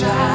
be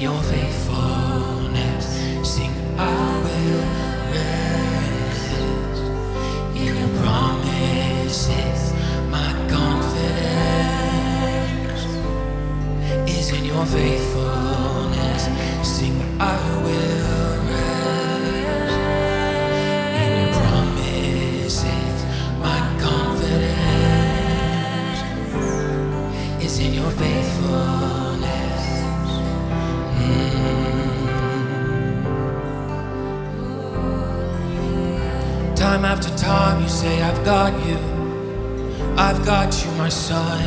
your faithfulness. Time after time, you say, I've got you. I've got you, my son.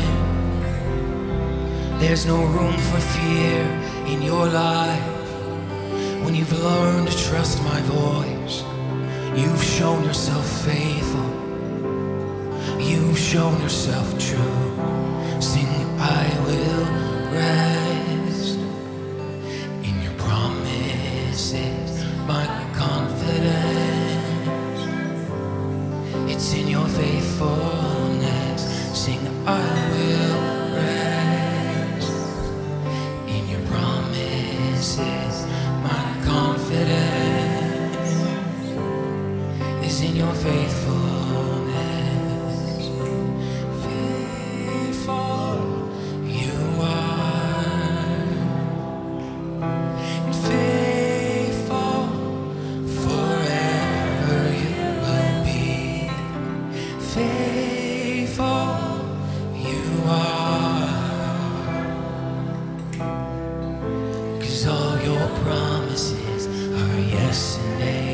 There's no room for fear in your life. When you've learned to trust my voice, you've shown yourself faithful. You've shown yourself true. Sing, I will rest in your faithfulness. Faithful you are, and faithful forever you will be. Faithful you are. Cause all your promises are yes and amen.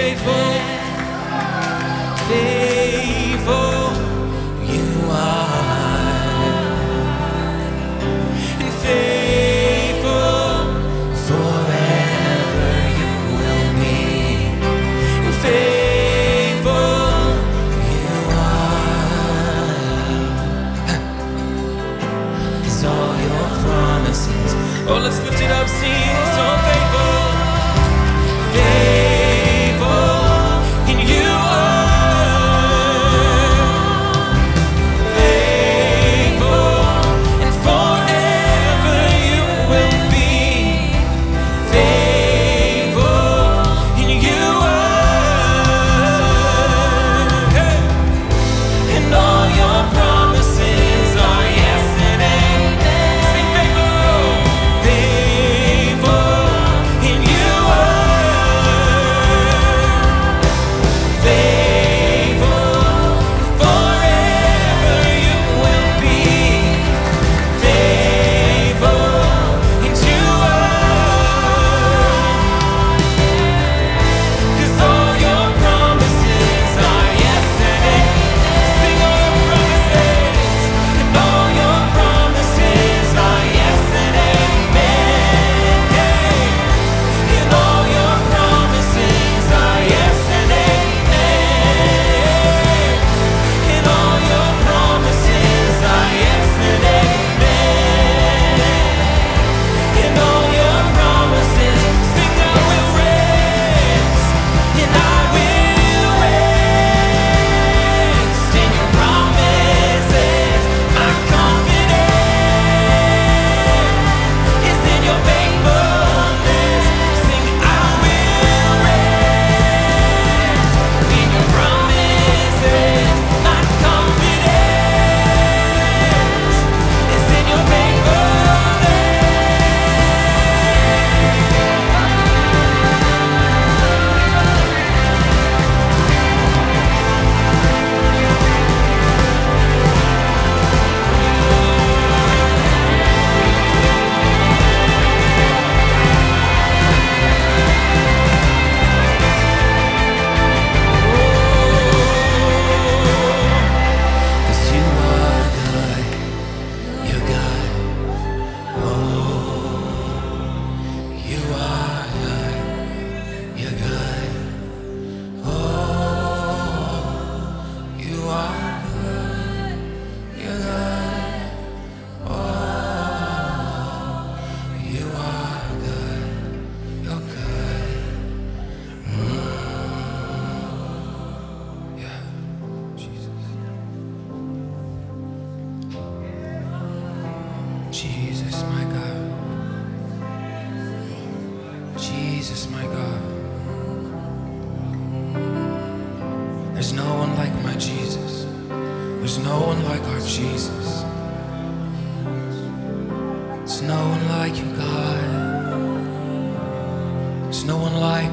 Faithful There's no one like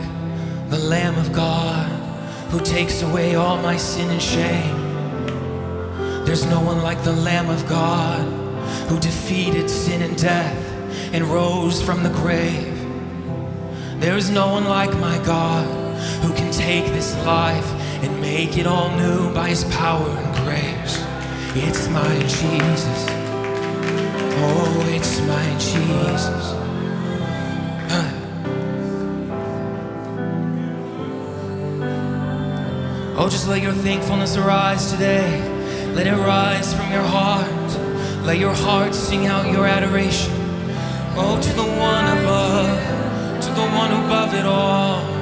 the Lamb of God who takes away all my sin and shame. There's no one like the Lamb of God who defeated sin and death and rose from the grave. There is no one like my God who can take this life and make it all new by his power and grace. It's my Jesus. Oh, it's my Jesus. Let your thankfulness arise today. Let it rise from your heart. Let your heart sing out your adoration. Oh, to the one above, to the one above it all.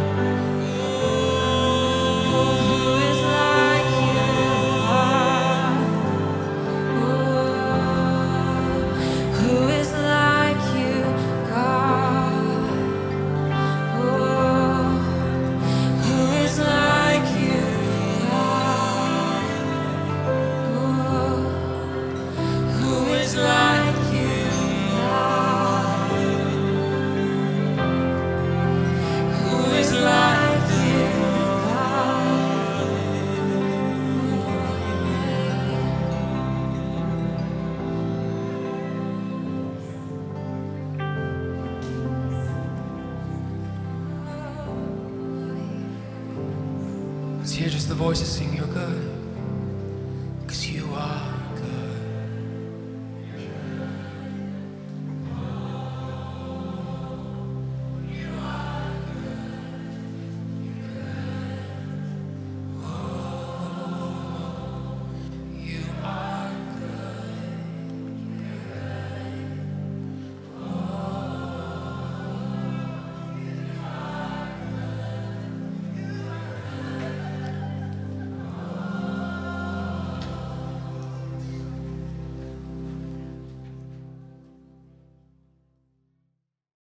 The voices sing, You're good.